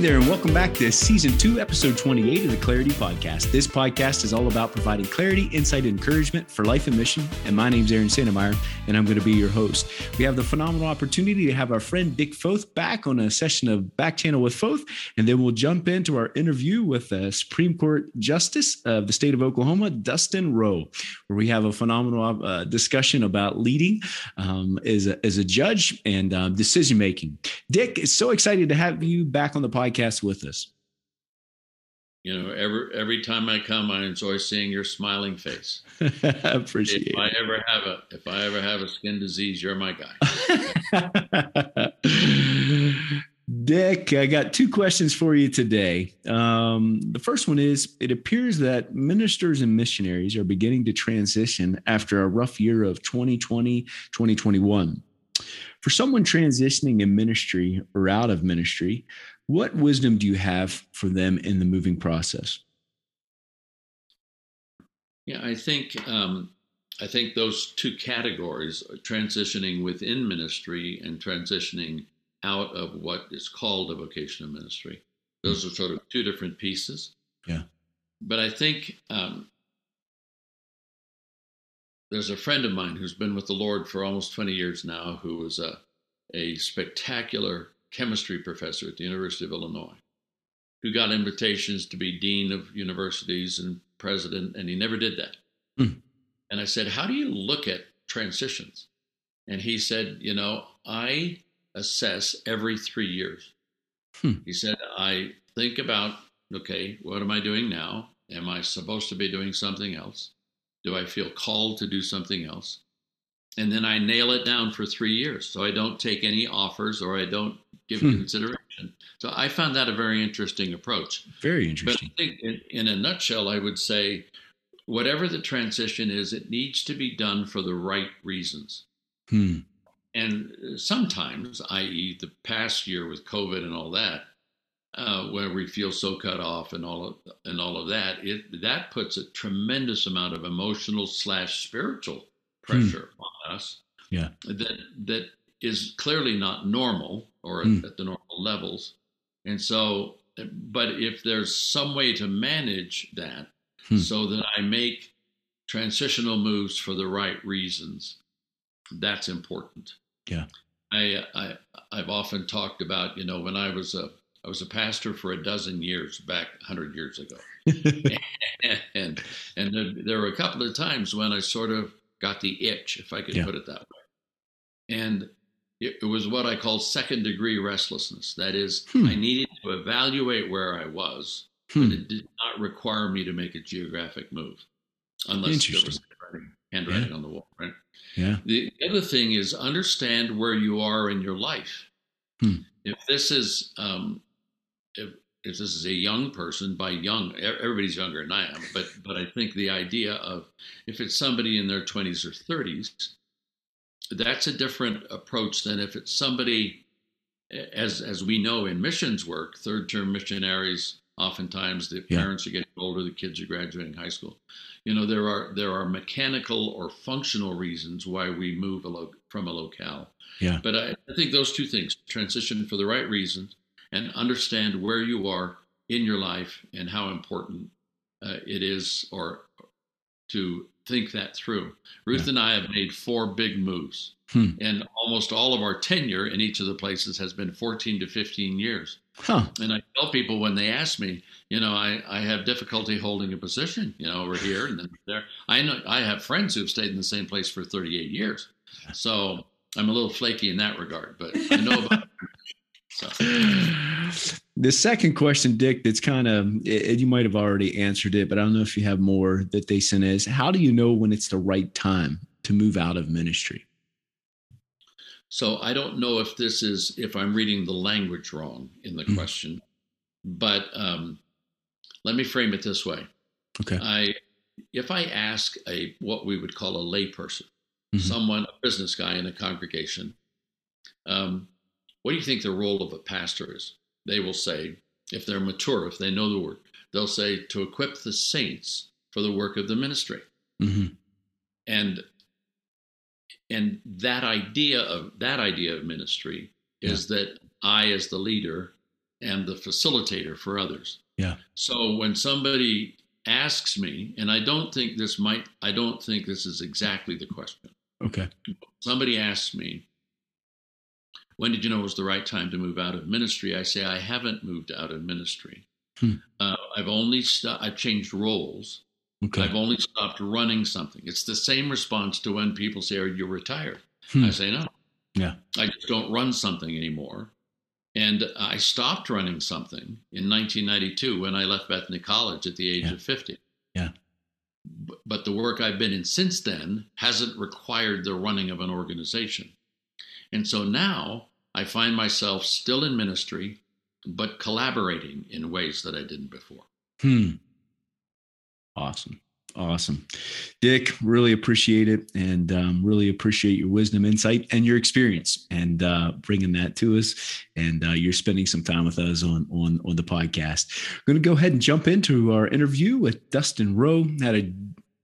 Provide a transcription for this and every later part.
There, and welcome back to season two, episode 28 of the Clarity Podcast. This podcast is all about providing clarity, insight, and encouragement for life and mission. And my name's Aaron Sandemeyer, and I'm going to be your host. We have the phenomenal opportunity to have our friend Dick Foth back on a session of Back Channel with Foth, and then we'll jump into our interview with the Supreme Court Justice of the state of Oklahoma, Dustin Rowe, where we have a phenomenal uh, discussion about leading um, as, a, as a judge and um, decision making. Dick, it's so excited to have you back on the podcast with us. You know, every every time I come, I enjoy seeing your smiling face. I appreciate if it. I ever have a if I ever have a skin disease, you're my guy. Dick, I got two questions for you today. Um, the first one is It appears that ministers and missionaries are beginning to transition after a rough year of 2020, 2021. For someone transitioning in ministry or out of ministry, what wisdom do you have for them in the moving process? Yeah, I think um, I think those two categories, transitioning within ministry and transitioning out of what is called a vocational ministry, those are sort of two different pieces. Yeah. But I think um, there's a friend of mine who's been with the Lord for almost 20 years now, who was a, a spectacular chemistry professor at the University of Illinois, who got invitations to be dean of universities and president, and he never did that. Mm. And I said, How do you look at transitions? And he said, You know, I assess every three years. Hmm. He said, I think about, okay, what am I doing now? Am I supposed to be doing something else? Do I feel called to do something else? And then I nail it down for three years. So I don't take any offers or I don't give Hmm. consideration. So I found that a very interesting approach. Very But interesting. I think in, in a nutshell, I would say whatever the transition is, it needs to be done for the right reasons. Hmm. And sometimes, i.e., the past year with COVID and all that, uh, where we feel so cut off and all of and all of that, it that puts a tremendous amount of emotional slash spiritual pressure on us. Yeah. that that is clearly not normal or Hmm. at the normal levels. And so, but if there's some way to manage that Hmm. so that I make transitional moves for the right reasons, that's important. Yeah. I, I I've often talked about you know when I was a I was a pastor for a dozen years back hundred years ago, and and there, there were a couple of times when I sort of got the itch, if I could Yeah. put it that way, and it, it was what I call second degree restlessness. That is, Hmm. I needed to evaluate where I was, Hmm. but it did not require me to make a geographic move, unless there was handwriting, handwriting on the wall, right? Yeah. The other thing is understand where you are in your life. Hmm. If this is um, if if this is a young person, by young everybody's younger than I am, but but I think the idea of if it's somebody in their twenties or thirties, that's a different approach than if it's somebody as as we know in missions work, third term missionaries. Oftentimes, the Yeah. parents are getting older, the kids are graduating high school you know there are there are mechanical or functional reasons why we move a lo- from a locale Yeah. but I, I think those two things transition for the right reasons and understand where you are in your life and how important uh, it is or to think that through ruth Yeah. and i have made four big moves Hmm. and almost all of our tenure in each of the places has been 14 to 15 years Huh. and I tell people when they ask me, you know, I, I have difficulty holding a position, you know, over here and then there. I know I have friends who've stayed in the same place for 38 years. So I'm a little flaky in that regard, but I know about so The second question, Dick, that's kind of, you might have already answered it, but I don't know if you have more that they sent is how do you know when it's the right time to move out of ministry? so I don't know if this is if I'm reading the language wrong in the Hmm. question, but um, let me frame it this way. Okay. I if I ask a what we would call a layperson, Mhm. someone, a business guy in a congregation, um, what do you think the role of a pastor is? They will say, if they're mature, if they know the word, they'll say to equip the saints for the work of the ministry. hmm And and that idea of that idea of ministry is that I, as the leader, and the facilitator for others. Yeah. So when somebody asks me, and I don't think this might, I don't think this is exactly the question. Okay. Somebody asks me, when did you know it was the right time to move out of ministry? I say, I haven't moved out of ministry. Hmm. Uh, I've only, st- I've changed roles. Okay. I've only stopped running something. It's the same response to when people say, Are you retired? Hmm. I say, No. Yeah. I just don't run something anymore. And I stopped running something in 1992 when I left Bethany College at the age Yeah. of 50. Yeah. But, but the work I've been in since then hasn't required the running of an organization. And so now I find myself still in ministry, but collaborating in ways that I didn't before. Hmm. Awesome. Awesome. Dick, really appreciate it and um, really appreciate your wisdom, insight, and your experience and uh, bringing that to us. And uh, you're spending some time with us on, on, on the podcast. We're going to go ahead and jump into our interview with Dustin Rowe. Had a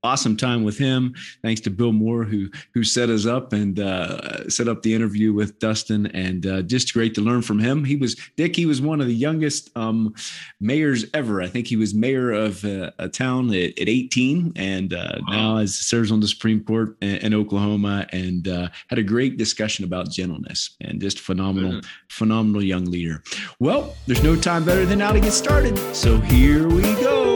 awesome time with him. Thanks to Bill Moore who who set us up and uh, set up the interview with Dustin, and uh, just great to learn from him. He was Dick. He was one of the youngest um, mayors ever. I think he was mayor of uh, a town at, at 18, and uh, now as serves on the Supreme Court in, in Oklahoma, and uh, had a great discussion about gentleness and just phenomenal, phenomenal young leader. Well, there's no time better than now to get started. So here we go.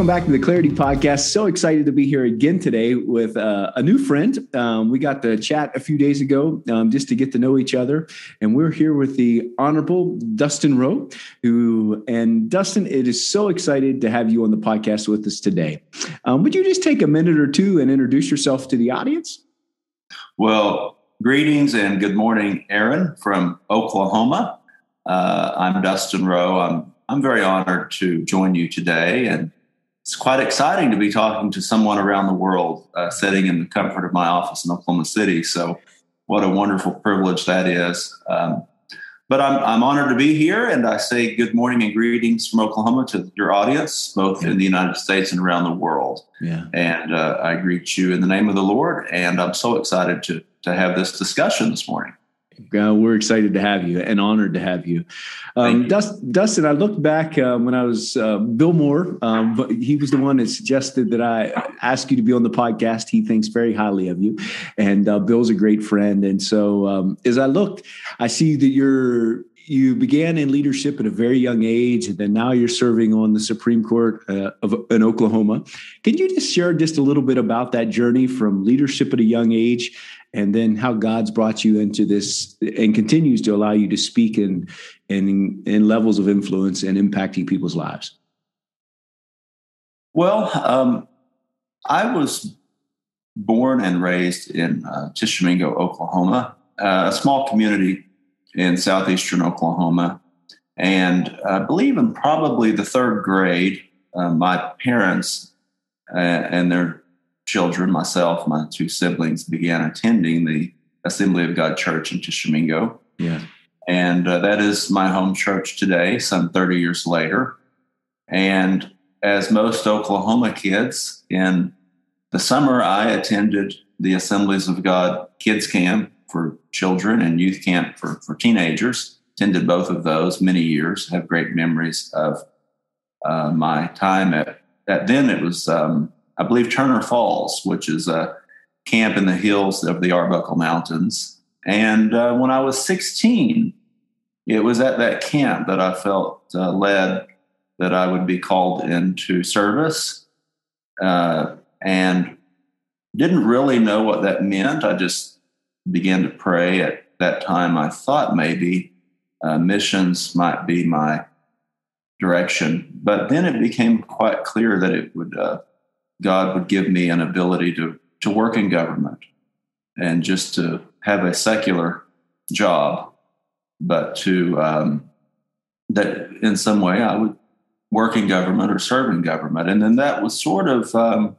Welcome back to the Clarity Podcast. So excited to be here again today with uh, a new friend. Um, we got to chat a few days ago um, just to get to know each other, and we're here with the Honorable Dustin Rowe. Who and Dustin, it is so excited to have you on the podcast with us today. Um, would you just take a minute or two and introduce yourself to the audience? Well, greetings and good morning, Aaron from Oklahoma. Uh, I'm Dustin Rowe. I'm I'm very honored to join you today, and it's quite exciting to be talking to someone around the world, uh, sitting in the comfort of my office in Oklahoma City. So, what a wonderful privilege that is. Um, but I'm, I'm honored to be here, and I say good morning and greetings from Oklahoma to your audience, both in the United States and around the world. Yeah. And uh, I greet you in the name of the Lord, and I'm so excited to to have this discussion this morning. Uh, we're excited to have you and honored to have you. Um, you. Dust, Dustin, I looked back uh, when I was uh, Bill Moore. Um, but he was the one that suggested that I ask you to be on the podcast. He thinks very highly of you, and uh, Bill's a great friend. And so, um, as I looked, I see that you're you began in leadership at a very young age, and then now you're serving on the Supreme Court uh, of in Oklahoma. Can you just share just a little bit about that journey from leadership at a young age? And then how God's brought you into this and continues to allow you to speak in in, in levels of influence and impacting people's lives. Well, um, I was born and raised in uh, Tishomingo, Oklahoma, uh, a small community in southeastern Oklahoma. And I believe in probably the third grade, uh, my parents uh, and their children, myself, my two siblings, began attending the Assembly of God Church in Tishomingo. Yeah. And uh, that is my home church today, some 30 years later. And as most Oklahoma kids, in the summer, I attended the Assemblies of God Kids Camp for children and youth camp for, for teenagers. Attended both of those many years, have great memories of uh, my time at, at then it was um, I believe Turner Falls, which is a camp in the hills of the Arbuckle Mountains. And uh, when I was 16, it was at that camp that I felt uh, led that I would be called into service uh, and didn't really know what that meant. I just began to pray. At that time, I thought maybe uh, missions might be my direction. But then it became quite clear that it would uh, God would give me an ability to, to work in government and just to have a secular job, but to um, that in some way I would work in government or serve in government. And then that was sort of um,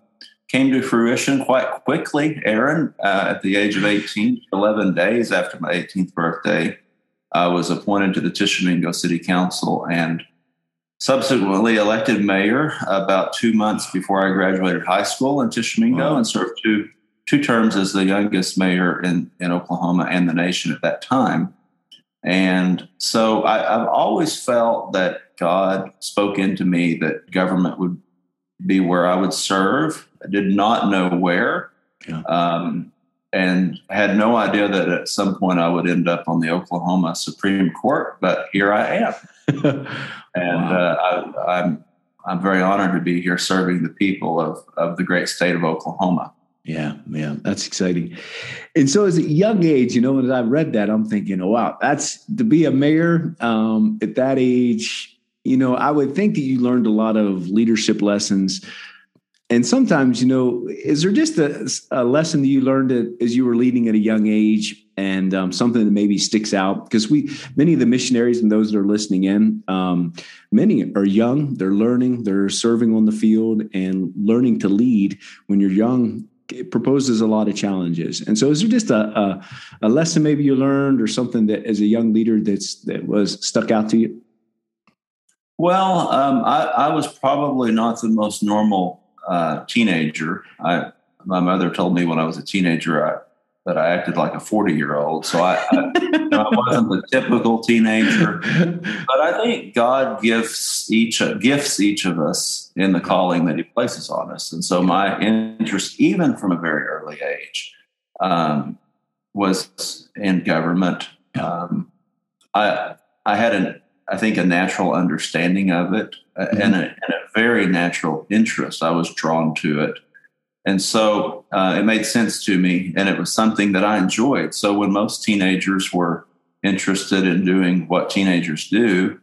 came to fruition quite quickly, Aaron. Uh, at the age of 18, 11 days after my 18th birthday, I was appointed to the Tishomingo City Council and subsequently elected mayor about two months before I graduated high school in Tishomingo wow. and served two two terms as the youngest mayor in, in Oklahoma and the nation at that time. And so I, have always felt that God spoke into me that government would be where I would serve. I did not know where. Yeah. Um, and had no idea that at some point I would end up on the Oklahoma Supreme Court, but here I am. and wow. uh, I, I'm I'm very honored to be here serving the people of, of the great state of Oklahoma. Yeah, yeah, that's exciting. And so, as a young age, you know, as I read that, I'm thinking, oh, wow, that's to be a mayor um, at that age. You know, I would think that you learned a lot of leadership lessons. And sometimes, you know, is there just a, a lesson that you learned as you were leading at a young age, and um, something that maybe sticks out? Because we, many of the missionaries and those that are listening in, um, many are young. They're learning. They're serving on the field and learning to lead. When you're young, it proposes a lot of challenges. And so, is there just a, a, a lesson maybe you learned, or something that as a young leader that's that was stuck out to you? Well, um, I, I, was probably not the most normal uh, teenager. I, my mother told me when I was a teenager I, that I acted like a 40 year old. So I, I, you know, I, wasn't the typical teenager. But I think God gives each gifts each of us in the calling that He places on us. And so my interest, even from a very early age, um, was in government. Um, I I had an I think a natural understanding of it mm-hmm. and, a, and a very natural interest. I was drawn to it. And so uh, it made sense to me, and it was something that I enjoyed. So when most teenagers were interested in doing what teenagers do,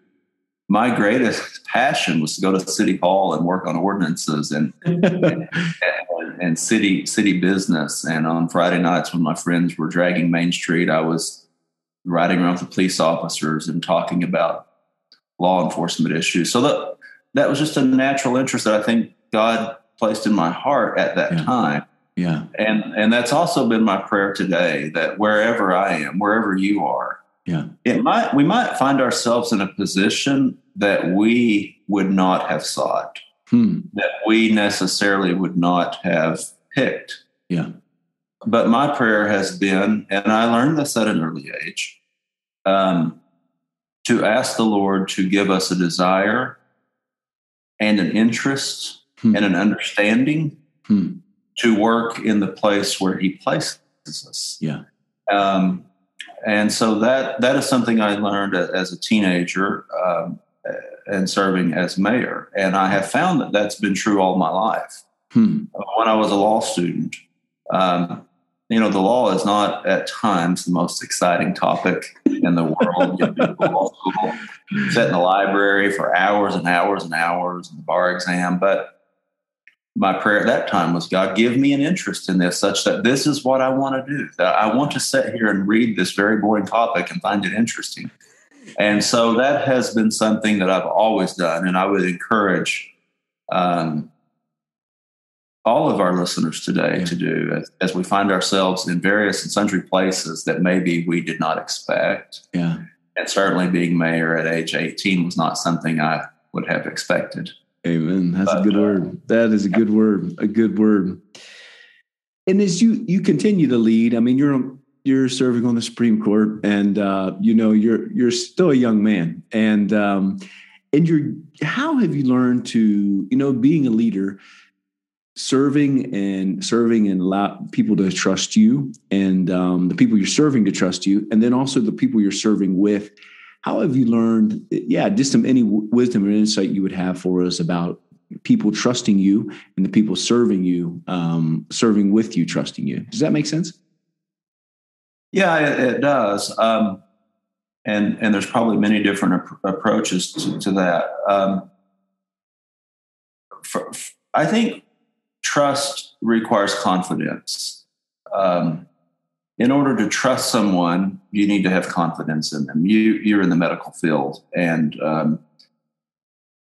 my greatest passion was to go to city hall and work on ordinances and, and, and, city city business. And on Friday nights, when my friends were dragging Main Street, I was riding around with the police officers and talking about law enforcement issues. So that that was just a natural interest that I think God placed in my heart at that yeah. time. Yeah. And and that's also been my prayer today that wherever I am, wherever you are, yeah. It might we might find ourselves in a position that we would not have sought. Hmm. That we necessarily would not have picked. Yeah. But my prayer has been, and I learned this at an early age, um, to ask the Lord to give us a desire and an interest hmm. and an understanding hmm. to work in the place where He places us. Yeah. Um, and so that that is something I learned as a teenager um, and serving as mayor, and I have found that that's been true all my life. Hmm. When I was a law student, um, you know, the law is not at times the most exciting topic in the world. sit in the library for hours and hours and hours, in the bar exam, but my prayer at that time was God, give me an interest in this such that this is what I want to do. That I want to sit here and read this very boring topic and find it interesting. And so that has been something that I've always done. And I would encourage um, all of our listeners today to do as, as, we find ourselves in various and sundry places that maybe we did not expect. Yeah. And certainly being mayor at age 18 was not something I would have expected. Amen. That's but, a good uh, word. That is a good word. A good word. And as you you continue to lead, I mean, you're you're serving on the Supreme Court, and uh, you know you're you're still a young man, and um, and you're how have you learned to you know being a leader, serving and serving and allow people to trust you, and um, the people you're serving to trust you, and then also the people you're serving with how have you learned? Yeah, just some any wisdom or insight you would have for us about people trusting you and the people serving you, um, serving with you, trusting you. Does that make sense? Yeah, it, it does. Um, and and there's probably many different ap- approaches to, to that. Um, for, I think trust requires confidence. Um, in order to trust someone, you need to have confidence in them. You you're in the medical field, and um,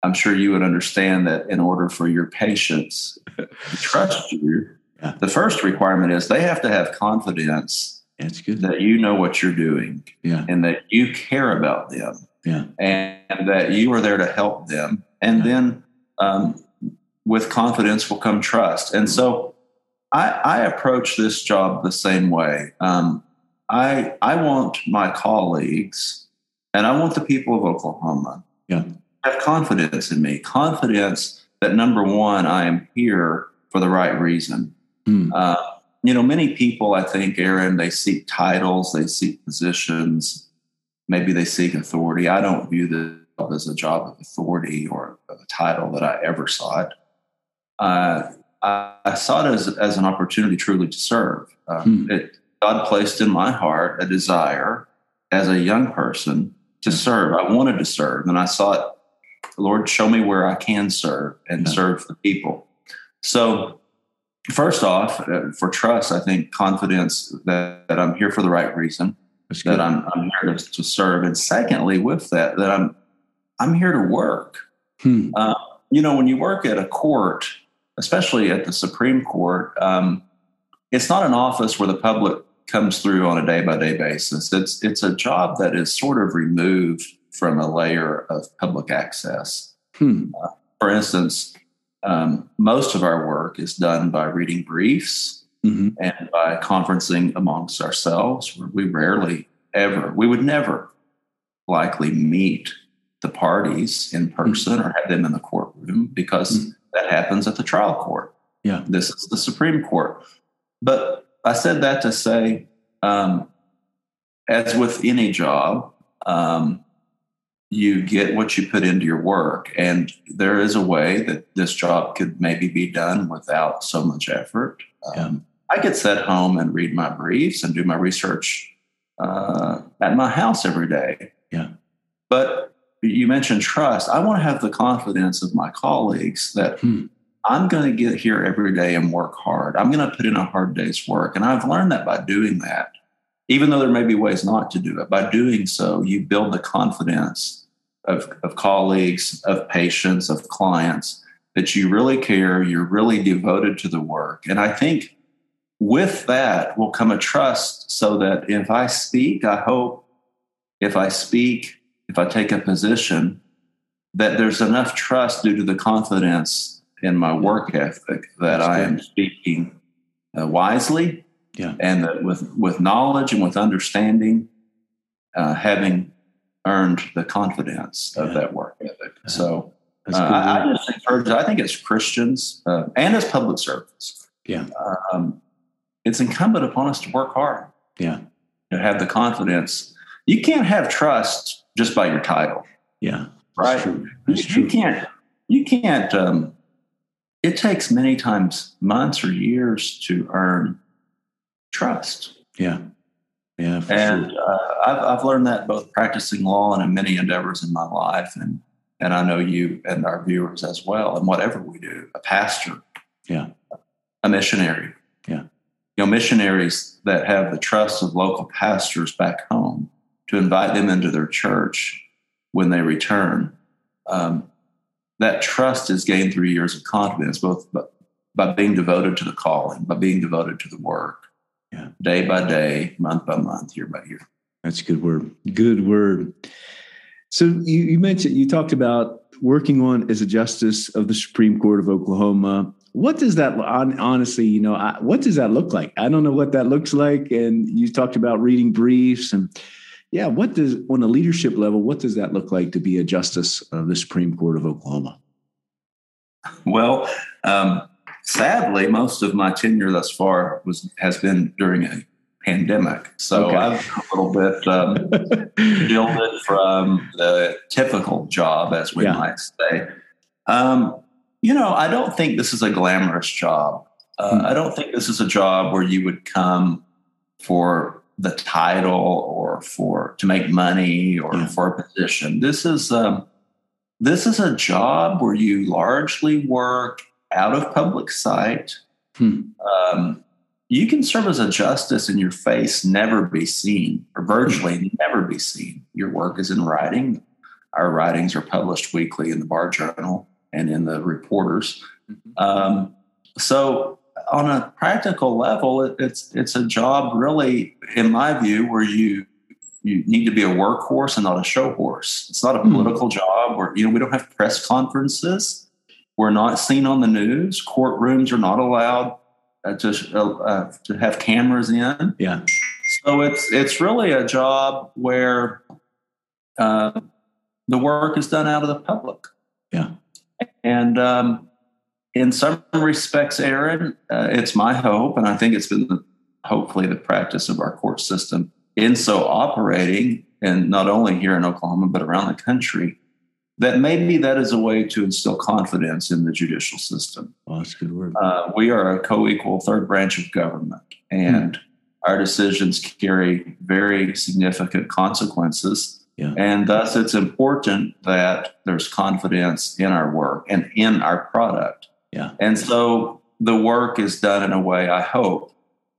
I'm sure you would understand that in order for your patients to trust you, yeah. the first requirement is they have to have confidence That's good. that you know what you're doing, yeah. and that you care about them. Yeah. And that you are there to help them. And then um, with confidence will come trust. And so I, I approach this job the same way. Um, I I want my colleagues and I want the people of Oklahoma yeah. have confidence in me. Confidence that number one, I am here for the right reason. Mm. Uh, you know, many people, I think, Aaron, they seek titles, they seek positions, maybe they seek authority. I don't view this as a job of authority or a title that I ever sought. Uh, I, I, saw it as, as an opportunity truly to serve. Uh, hmm. it, God placed in my heart a desire as a young person to serve. I wanted to serve, and I saw it. Lord, show me where I can serve and yeah. serve the people. So, first off, uh, for trust, I think confidence that, that I'm here for the right reason, that I'm, I'm here to, to, serve, and secondly, with that, that I'm I'm here to work. Hmm. Uh, you know, when you work at a court, especially at the Supreme Court, um, it's not an office where the public comes through on a day by day basis. It's it's a job that is sort of removed from a layer of public access. Hmm. Uh, for instance, um, most of our work is done by reading briefs mm-hmm. and by conferencing amongst ourselves. We rarely ever, we would never likely meet the parties in person mm-hmm. or have them in the courtroom because mm-hmm. That happens at the trial court. Yeah. This is the Supreme Court. But I said that to say, um, as with any job, um, you get what you put into your work. And there is a way that this job could maybe be done without so much effort. Um, I could sit home and read my briefs and do my research uh, at my house every day. Yeah. But you mentioned trust. I want to have the confidence of my colleagues that hmm. I'm going to get here every day and work hard. I'm going to put in a hard day's work. And I've learned that by doing that, even though there may be ways not to do it, by doing so, you build the confidence of, of colleagues, of patients, of clients that you really care, you're really devoted to the work. And I think with that will come a trust so that if I speak, I hope if I speak, if I take a position, that there's enough trust due to the confidence in my work ethic that I am speaking uh, wisely, yeah. and that with with knowledge and with understanding, uh, having earned the confidence of that work ethic. Yeah. So uh, I, I, just encourage. I think as Christians uh, and as public servants, yeah, um, it's incumbent upon us to work hard. Yeah, to have the confidence. You can't have trust just by your title. Yeah, right. True. You, true. you, can't. You can't. Um, it takes many times months or years to earn trust. Yeah. Yeah. and sure. uh, I've, I've learned that both practicing law and in many endeavors in my life. And, and I know you and our viewers as well. And whatever we do, a pastor, yeah, a missionary, yeah, you know, missionaries that have the trust of local pastors back home to invite them into their church when they return. Um, that trust is gained through years of confidence, both by, by being devoted to the calling, by being devoted to the work, yeah. day by day, month by month, year by year. That's a good word. Good word. So you, you mentioned you talked about working on as a justice of the Supreme Court of Oklahoma. What does that honestly, you know, what does that look like? I don't know what that looks like. And you talked about reading briefs and yeah, what does on a leadership level, what does that look like to be a justice of the Supreme Court of Oklahoma? Well, um, sadly, most of my tenure thus far was has been during a pandemic, so okay. I've a little bit um, from the typical job, as we yeah. might say. Um, you know, I don't think this is a glamorous job. Uh, hmm. I don't think this is a job where you would come for the title or for to make money or yeah. for a position. This is um, this is a job where you largely work out of public sight. Hmm. Um, you can serve as a justice and your face never be seen, or virtually hmm. never be seen. Your work is in writing. Our writings are published weekly in the Bar Journal and in the Reporters. Mm-hmm. Um, so on a practical level, it, it's it's a job really, in my view, where you you need to be a workhorse and not a show horse. It's not a political job where you know we don't have press conferences. We're not seen on the news. Courtrooms are not allowed uh, to uh, uh, to have cameras in. Yeah. So it's it's really a job where uh, the work is done out of the public. Yeah. And um, in some respects, Aaron, uh, it's my hope, and I think it's been the, hopefully the practice of our court system in so operating, and not only here in Oklahoma but around the country, that maybe that is a way to instill confidence in the judicial system. Oh, that's a good word. Uh, we are a co-equal third branch of government, and mm. our decisions carry very significant consequences. Yeah. And thus, it's important that there's confidence in our work and in our product. Yeah. And so the work is done in a way, I hope,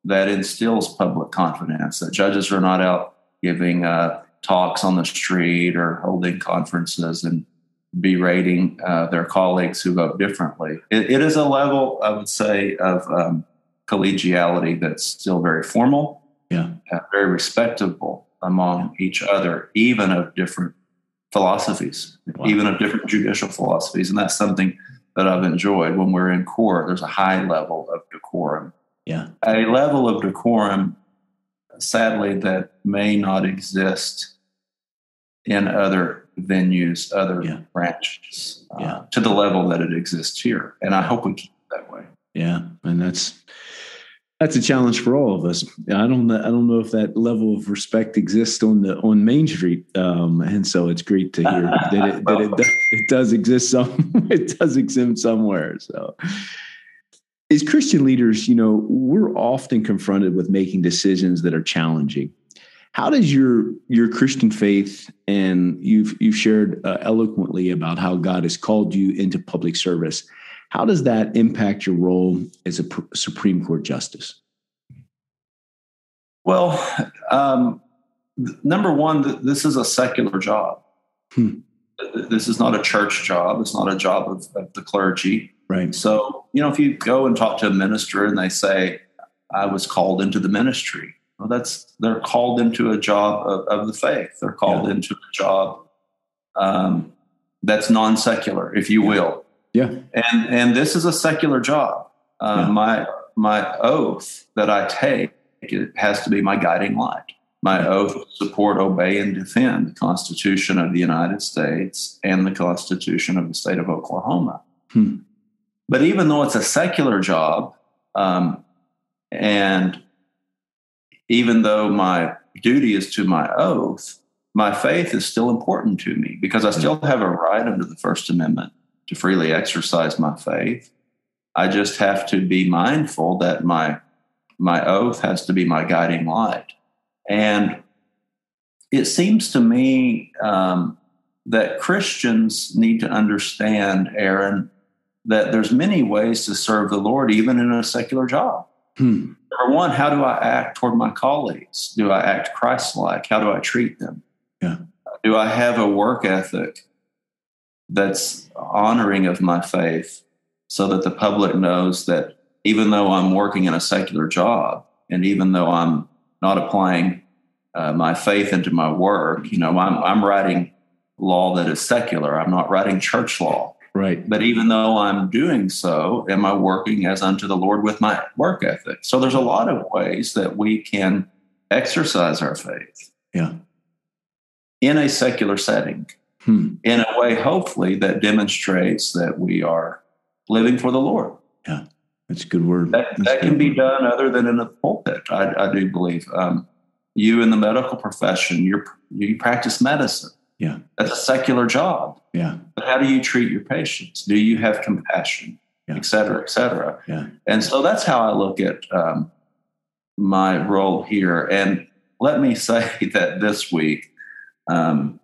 that instills public confidence that judges are not out giving uh, talks on the street or holding conferences and berating uh, their colleagues who vote differently. It, it is a level, I would say, of um, collegiality that's still very formal, yeah, uh, very respectable among each other, even of different philosophies, wow. even of different judicial philosophies, and that's something that I've enjoyed when we're in court. There's a high level of decorum. Yeah, a level of decorum sadly, that may not exist in other venues, other yeah. branches, uh, yeah. to the level that it exists here. And I hope we keep it that way. Yeah, and that's that's a challenge for all of us. I don't I don't know if that level of respect exists on the on Main Street, um, and so it's great to hear that it that it, it does exist some it does exist somewhere. So as Christian leaders, you know, we're often confronted with making decisions that are challenging. How does your your Christian faith and you've you've shared uh, eloquently about how God has called you into public service? How does that impact your role as a Supreme Court justice? Well, um, number one, this is a secular job. Hmm. This is not a church job. It's not a job of, of the clergy. Right. So, you know, if you go and talk to a minister and they say, I was called into the ministry, well, that's they're called into a job of, of the faith. They're called yeah. into a job um, that's non secular, if you yeah. will. Yeah. And and this is a secular job. Uh, yeah. My my oath that I take it has to be my guiding light. My oath to support, obey, and defend the Constitution of the United States and the Constitution of the state of Oklahoma. Hmm. But even though it's a secular job, um, and even though my duty is to my oath, my faith is still important to me because I still have a right under the First Amendment to freely exercise my faith. I just have to be mindful that my my oath has to be my guiding light. And it seems to me um, that Christians need to understand, Aaron, that there's many ways to serve the Lord, even in a secular job. Hmm. Number one, how do I act toward my colleagues? Do I act Christ-like? How do I treat them? Yeah. Do I have a work ethic that's honoring of my faith, so that the public knows that even though I'm working in a secular job, and even though I'm not applying uh, my faith into my work, you know, I'm I'm writing law that is secular. I'm not writing church law. Right. But even though I'm doing so, am I working as unto the Lord with my work ethic? So there's a lot of ways that we can exercise our faith. Yeah. In a secular setting. Hmm. In a way, hopefully, that demonstrates that we are living for the Lord. Yeah. That's a good word. That, that can be done other than in a pulpit, I, I do believe. Um, you in the medical profession, you you practice medicine. Yeah. That's a secular job. Yeah. But how do you treat your patients? Do you have compassion, yeah. et cetera, et cetera? Yeah. And so that's how I look at um, my role here. And let me say that this week, um,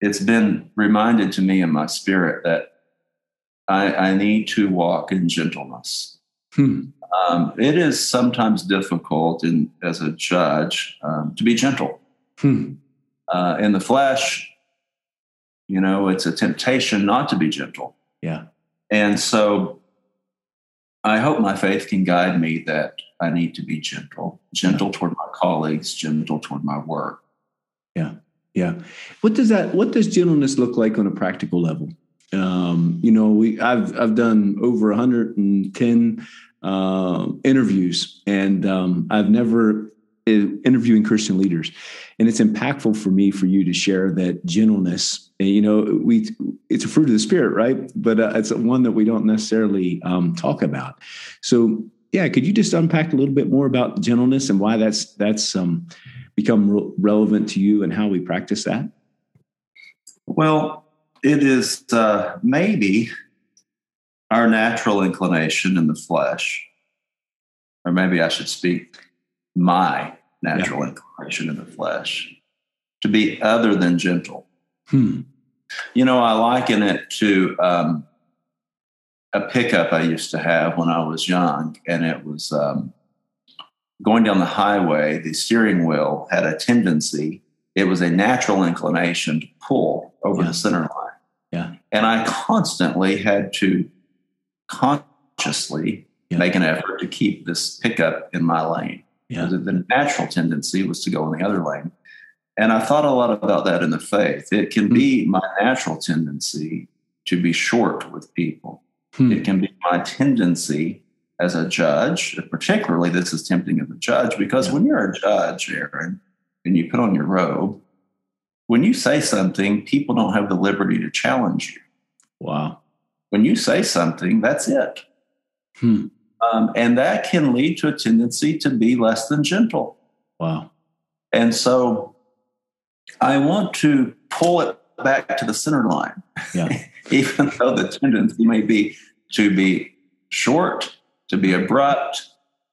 it's been reminded to me in my spirit that I, I need to walk in gentleness. Hmm. Um, it is sometimes difficult in, as a judge um, to be gentle. Hmm. Uh, in the flesh, you know, it's a temptation not to be gentle. Yeah. And so I hope my faith can guide me that I need to be gentle, gentle toward my colleagues, gentle toward my work. Yeah. Yeah. What does that, what does gentleness look like on a practical level? Um, you know, we, I've, I've done over 110 uh, interviews and um, I've never interviewing Christian leaders. And it's impactful for me for you to share that gentleness. And, you know, we it's a fruit of the spirit, right? But uh, it's one that we don't necessarily um, talk about. So, yeah, could you just unpack a little bit more about gentleness and why that's that's um, become re- relevant to you and how we practice that? Well, it is uh, maybe our natural inclination in the flesh, or maybe I should speak my natural yeah. inclination in the flesh to be other than gentle. Hmm. You know, I liken it to um, a pickup I used to have when I was young, and it was um, going down the highway. The steering wheel had a tendency, it was a natural inclination to pull over yeah. the center line. Yeah. And I constantly had to consciously yeah. make an effort to keep this pickup in my lane. Yeah. The natural tendency was to go in the other lane. And I thought a lot about that in the faith. It can be hmm. my natural tendency to be short with people. Hmm. It can be my tendency as a judge, particularly this is tempting as a judge, because yeah. when you're a judge, Aaron, and you put on your robe, when you say something, people don't have the liberty to challenge you. Wow. When you say something, that's it. Hmm. Um, and that can lead to a tendency to be less than gentle. Wow. And so I want to pull it back to the center line. Yeah. Even though the tendency may be to be short, to be abrupt,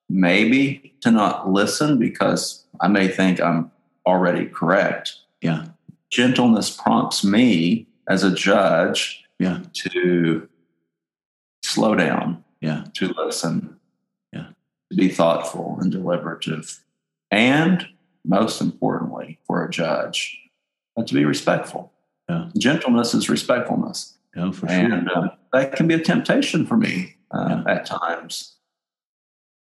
maybe to not listen because I may think I'm already correct. Yeah. Gentleness prompts me as a judge yeah. to slow down yeah. to listen, yeah. to be thoughtful and deliberative, and most importantly, for a judge, uh, to be respectful. Yeah. Gentleness is respectfulness. Yeah, for sure. And uh, that can be a temptation for me uh, yeah. at times.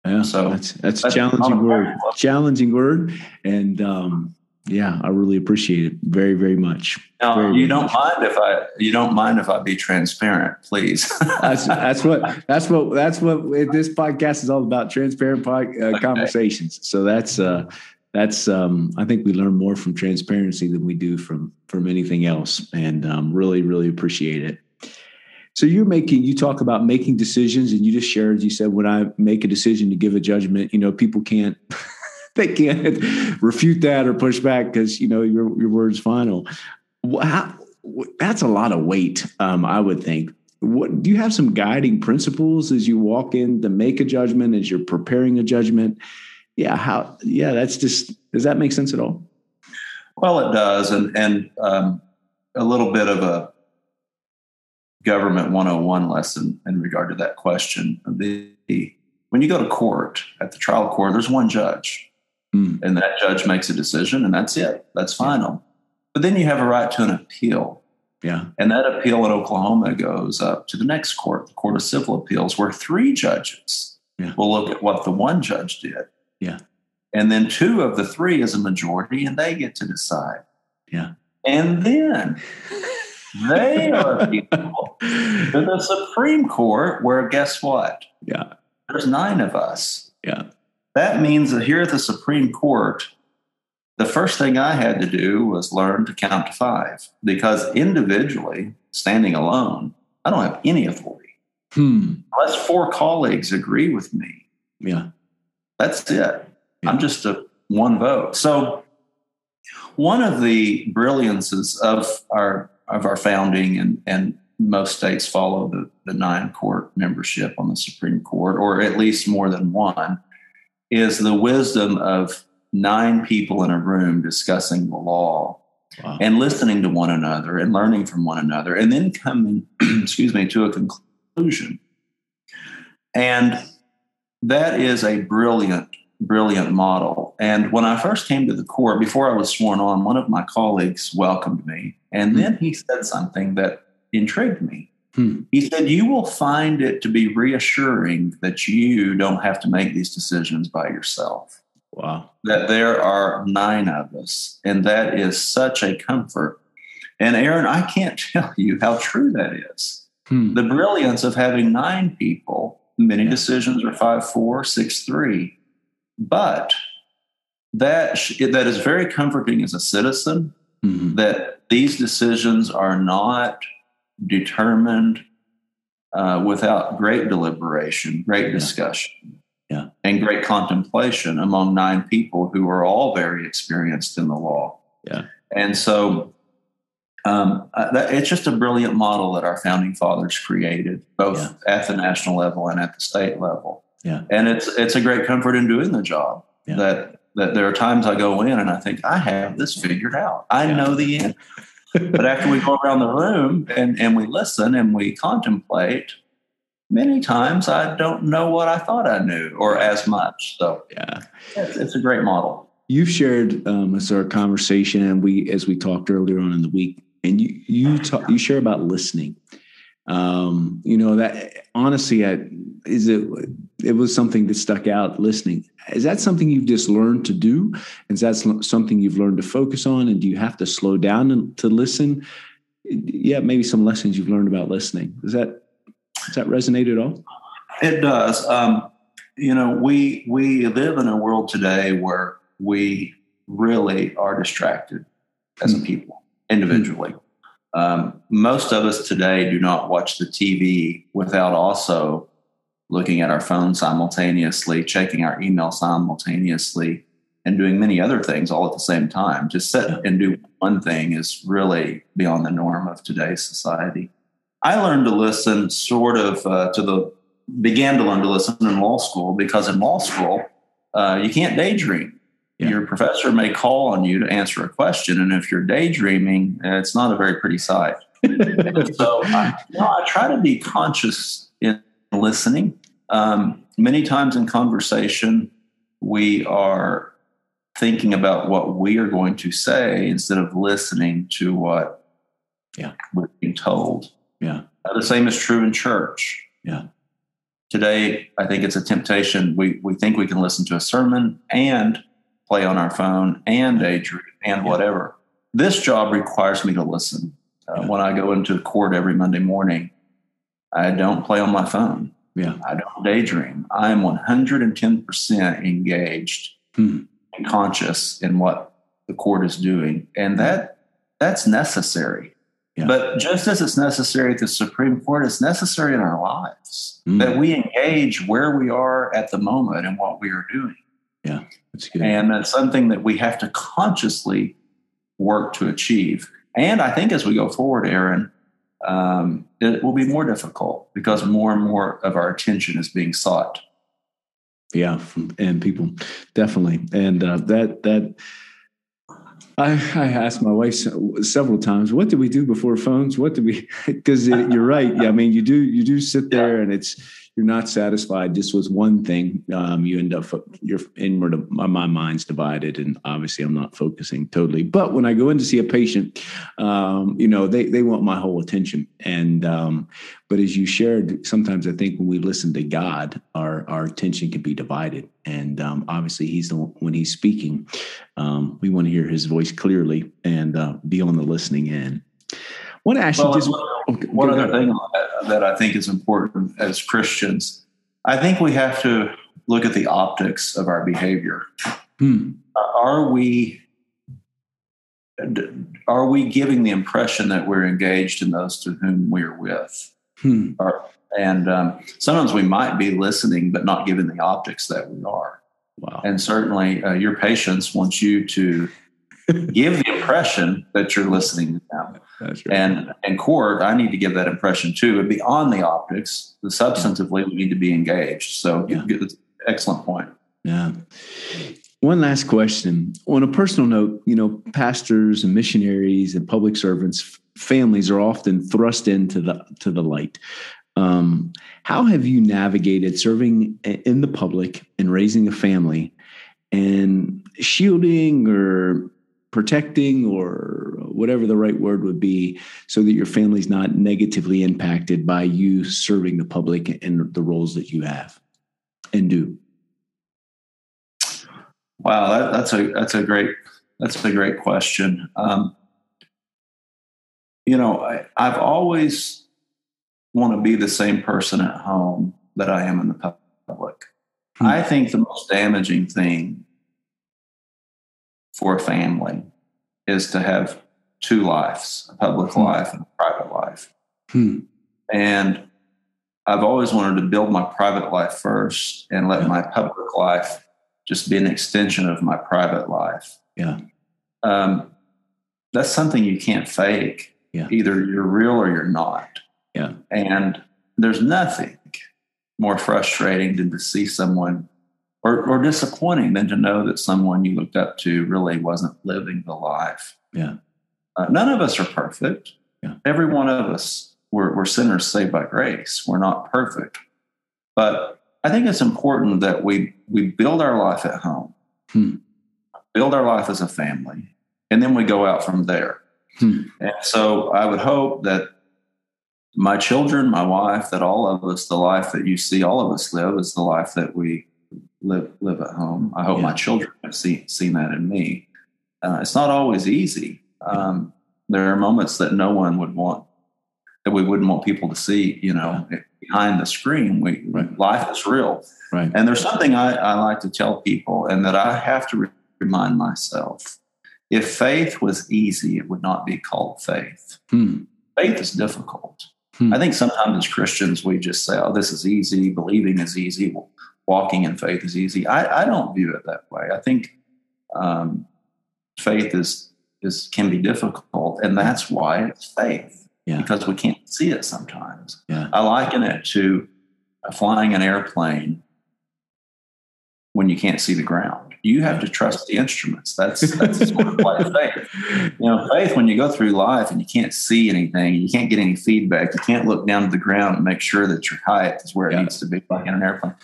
Yeah, so that's that's, that's challenging word. Challenging word, and um, yeah, I really appreciate it very, very much. Now, very, you don't much. mind if I you don't mind if I be transparent, please. that's that's what that's what that's what this podcast is all about: transparent uh, okay. conversations. So that's uh, that's um, I think we learn more from transparency than we do from from anything else, and um, really, really appreciate it. So you're making you talk about making decisions, and you just shared. You said when I make a decision to give a judgment, you know, people can't they can't refute that or push back because you know your your word's final. How, that's a lot of weight, um, I would think. What do you have some guiding principles as you walk in to make a judgment as you're preparing a judgment? Yeah, how? Yeah, that's just. Does that make sense at all? Well, it does, and and um, a little bit of a government 101 lesson in regard to that question. The, when you go to court at the trial court, there's one judge. Mm. And that judge makes a decision and that's it. That's final. But then you have a right to an appeal. Yeah. And that appeal in Oklahoma goes up to the next court, the Court of Civil Appeals, where three judges yeah. will look at what the one judge did. Yeah. And then two of the three is a majority and they get to decide. Yeah. And then they are people the Supreme Court, where guess what? Yeah. There's nine of us. Yeah. That means that here at the Supreme Court, the first thing I had to do was learn to count to five because individually, standing alone, I don't have any authority. Hmm. Unless four colleagues agree with me. Yeah. That's it. Yeah. I'm just a one vote. So one of the brilliances of our of our founding and, and most states follow the, the nine court membership on the Supreme Court, or at least more than one, is the wisdom of nine people in a room discussing the law wow. and listening to one another and learning from one another and then coming excuse me to a conclusion and that is a brilliant brilliant model and when i first came to the court before i was sworn on one of my colleagues welcomed me and then he said something that intrigued me Hmm. He said, You will find it to be reassuring that you don't have to make these decisions by yourself. Wow. That there are nine of us. And that is such a comfort. And Aaron, I can't tell you how true that is. Hmm. The brilliance of having nine people, many yeah. decisions are five, four, six, three. But that, that is very comforting as a citizen mm-hmm. that these decisions are not determined uh, without great deliberation, great discussion, yeah. and great contemplation among nine people who are all very experienced in the law. Yeah. And so um, uh, that, it's just a brilliant model that our founding fathers created, both yeah. at the national level and at the state level. Yeah. And it's it's a great comfort in doing the job. Yeah. That that there are times I go in and I think I have this figured out. I yeah. know the end. but after we go around the room and, and we listen and we contemplate, many times I don't know what I thought I knew or as much. So yeah, it's, it's a great model. You've shared um, as our conversation, and we as we talked earlier on in the week, and you you talk, you share about listening. Um, you know that honestly, I, is it it was something that stuck out. Listening is that something you've just learned to do? Is that something you've learned to focus on? And do you have to slow down to listen? Yeah, maybe some lessons you've learned about listening. Does that does that resonate at all? It does. Um, you know, we we live in a world today where we really are distracted as a hmm. people individually. Um, most of us today do not watch the TV without also looking at our phone simultaneously, checking our email simultaneously, and doing many other things all at the same time. To sit and do one thing is really beyond the norm of today's society. I learned to listen sort of uh, to the began to learn to listen in law school because in law school uh, you can't daydream. Yeah. Your professor may call on you to answer a question, and if you're daydreaming, it's not a very pretty sight. so, I, you know, I try to be conscious in listening. Um, many times in conversation, we are thinking about what we are going to say instead of listening to what yeah. we're being told. Yeah. Uh, the same is true in church. Yeah. Today, I think it's a temptation. We, we think we can listen to a sermon and play on our phone and daydream and whatever. This job requires me to listen. Uh. When I go into court every Monday morning, I don't play on my phone. Yeah. I don't daydream. I am 110% engaged hmm. and conscious in what the court is doing. And that that's necessary. Yeah. But just as it's necessary at the Supreme Court, it's necessary in our lives mm. that we engage where we are at the moment and what we are doing. Yeah, that's good. And that's something that we have to consciously work to achieve. And I think as we go forward, Aaron, um, it will be more difficult because more and more of our attention is being sought. Yeah, and people definitely, and uh, that that I, I asked my wife several times, "What did we do before phones? What did we?" Because you're right. Yeah, I mean, you do you do sit there, and it's you're not satisfied just with one thing. Um, you end up your inward. My mind's divided, and obviously, I'm not focusing totally. But when I go in to see a patient, um, you know, they they want my whole attention. And um, but as you shared, sometimes I think when we listen to God, our our attention can be divided and um, obviously he's the one, when he's speaking um, we want to hear his voice clearly and uh, be on the listening end one actually well, just one, one other thing that i think is important as christians i think we have to look at the optics of our behavior hmm. are we are we giving the impression that we're engaged in those to whom we're with hmm. Are, and um, sometimes we might be listening, but not given the optics that we are. Wow. And certainly uh, your patients want you to give the impression that you're listening to them. Right. And in court, I need to give that impression too. But beyond the optics, the substantively, we need to be engaged. So, yeah. excellent point. Yeah. One last question. On a personal note, you know, pastors and missionaries and public servants, families are often thrust into the to the light. Um, how have you navigated serving in the public and raising a family and shielding or protecting or whatever the right word would be so that your family's not negatively impacted by you serving the public and the roles that you have and do? Wow, that, that's a that's a great that's a great question. Um, you know, I, I've always want to be the same person at home that I am in the public. Hmm. I think the most damaging thing for a family is to have two lives a public hmm. life and a private life. Hmm. And I've always wanted to build my private life first and let yeah. my public life just be an extension of my private life. Yeah. Um, that's something you can't fake. Yeah. Either you're real or you're not. Yeah. And there's nothing more frustrating than to see someone or, or disappointing than to know that someone you looked up to really wasn't living the life. Yeah. Uh, none of us are perfect. Yeah. Every one of us, we're, we're sinners saved by grace. We're not perfect. But I think it's important that we, we build our life at home, hmm. build our life as a family, and then we go out from there. Hmm. And so I would hope that my children, my wife, that all of us, the life that you see all of us live is the life that we live live at home. I hope yeah. my children have seen seen that in me. Uh, it's not always easy. Um, there are moments that no one would want that we wouldn't want people to see. You know, yeah. behind the screen, we right. life is real. Right. And there's something I, I like to tell people, and that I have to re- remind myself: if faith was easy, it would not be called faith. Hmm. Faith is difficult. Hmm. I think sometimes as Christians, we just say, oh, this is easy, believing is easy, walking in faith is easy. I, I don't view it that way. I think um, faith is, is can be difficult, and that's why it's faith, yeah. because we can't see it sometimes. Yeah. I liken it to flying an airplane when you can't see the ground you have to trust the instruments. That's that's sort of like faith. You know, faith when you go through life and you can't see anything, you can't get any feedback, you can't look down to the ground and make sure that your height is where it yeah. needs to be, like in an airplane.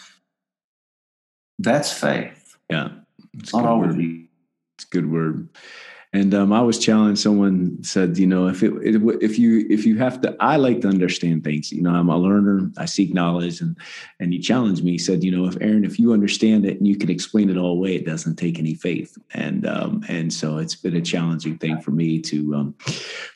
That's faith. Yeah, it's not always. It's a good word. And um, I was challenged. Someone said, you know, if it, if you if you have to, I like to understand things. You know, I'm a learner. I seek knowledge, and and he challenged me. He said, you know, if Aaron, if you understand it and you can explain it all away, it doesn't take any faith. And um, and so it's been a challenging thing for me to um,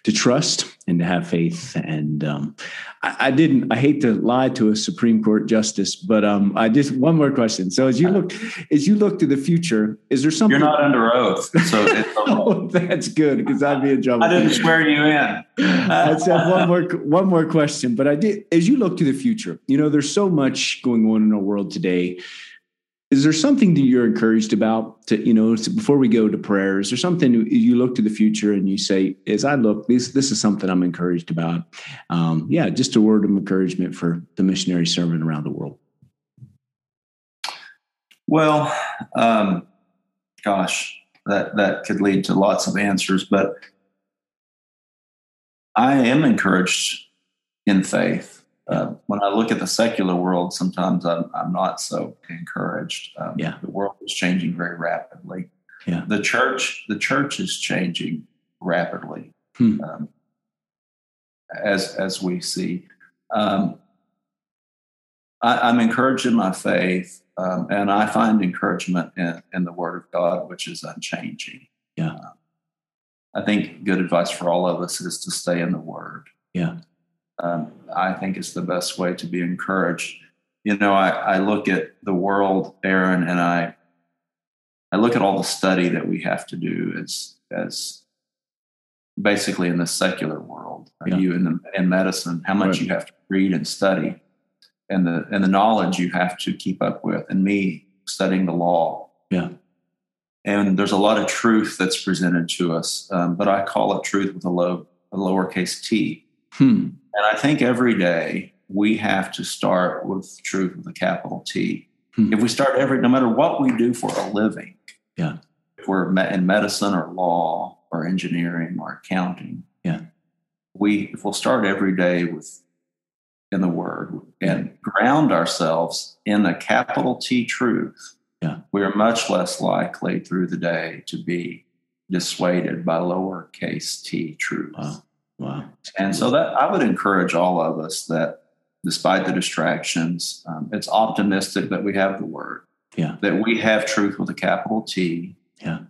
to trust and to have faith. And um, I, I, didn't. I hate to lie to a Supreme Court justice, but um, I just one more question. So as you look as you look to the future, is there something you're not under oath? So oh, that's good because I'd be in trouble. I didn't swear you in. I said one more one more question, but I did. As you look to the future, you know, there's so much going on in our world today is there something that you're encouraged about to you know before we go to prayer is there something you look to the future and you say as i look this this is something i'm encouraged about. Um, yeah just a word of encouragement for the missionary servant around the world. Well um, gosh that that could lead to lots of answers but i am encouraged in faith uh, when I look at the secular world, sometimes I'm, I'm not so encouraged. Um, yeah. The world is changing very rapidly. Yeah. The church, the church is changing rapidly, hmm. um, as as we see. Um, I, am encouraged in my faith, um, and I find encouragement in, in the Word of God, which is unchanging. Yeah. Uh, I think good advice for all of us is to stay in the Word. Yeah um, I think is the best way to be encouraged. You know, I, I look at the world, Aaron, and I I look at all the study that we have to do as as basically in the secular world. Yeah. You in the, in medicine, how much right. you have to read and study, and the and the knowledge you have to keep up with. And me studying the law. Yeah. And there's a lot of truth that's presented to us, um, but I call it truth with a low a lowercase t. Hmm. And I think every day we have to start with truth with a capital T. Hmm. If we start every, no matter what we do for a living, yeah, if we're in medicine or law or engineering or accounting, yeah, we if we'll start every day with in the Word and ground ourselves in a capital T truth, yeah, we are much less likely through the day to be dissuaded by lowercase t truth. Wow. Wow. And so that I would encourage all of us that despite the distractions, um, it's optimistic that we have the word. Yeah. That we have truth with a capital T. Yeah.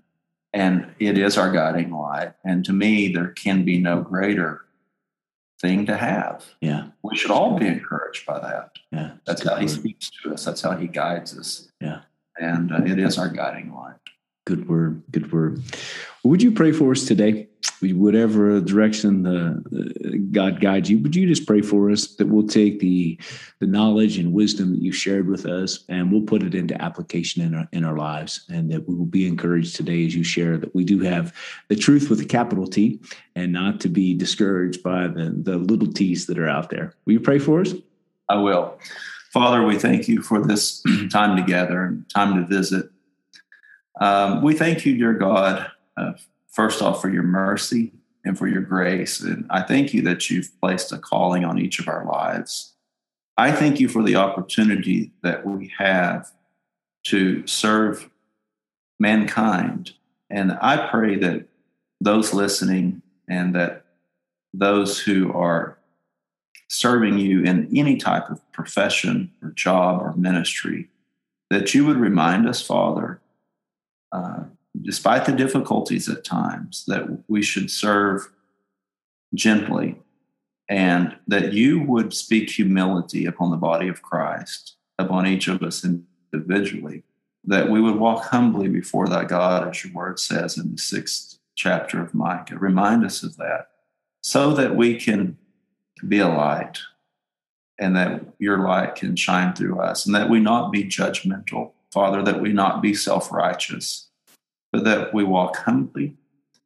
And it is our guiding light. And to me, there can be no greater thing to have. Yeah. We should all be encouraged by that. Yeah. That's how he speaks to us. That's how he guides us. Yeah. And uh, it is our guiding light. Good word. Good word. Would you pray for us today? Whatever direction the, God guides you, would you just pray for us that we'll take the the knowledge and wisdom that you shared with us, and we'll put it into application in our in our lives, and that we will be encouraged today as you share that we do have the truth with a capital T, and not to be discouraged by the the little T's that are out there. Will you pray for us? I will. Father, we thank you for this time together and time to visit. Um, we thank you, dear God, uh, first off, for your mercy and for your grace. And I thank you that you've placed a calling on each of our lives. I thank you for the opportunity that we have to serve mankind. And I pray that those listening and that those who are serving you in any type of profession or job or ministry, that you would remind us, Father, uh, despite the difficulties at times, that we should serve gently and that you would speak humility upon the body of Christ, upon each of us individually, that we would walk humbly before thy God, as your word says in the sixth chapter of Micah. Remind us of that so that we can be a light and that your light can shine through us and that we not be judgmental, Father, that we not be self righteous, but that we walk humbly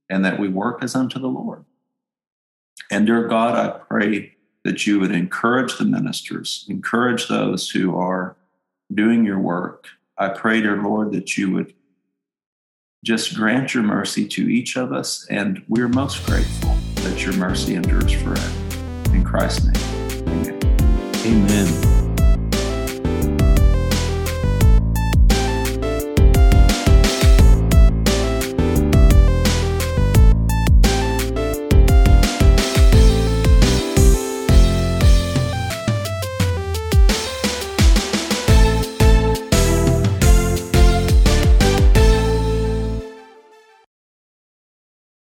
and that we work as unto the Lord. And dear God, I pray that you would encourage the ministers, encourage those who are doing your work. I pray, dear Lord, that you would just grant your mercy to each of us. And we're most grateful that your mercy endures forever. In Christ's name, amen. Amen.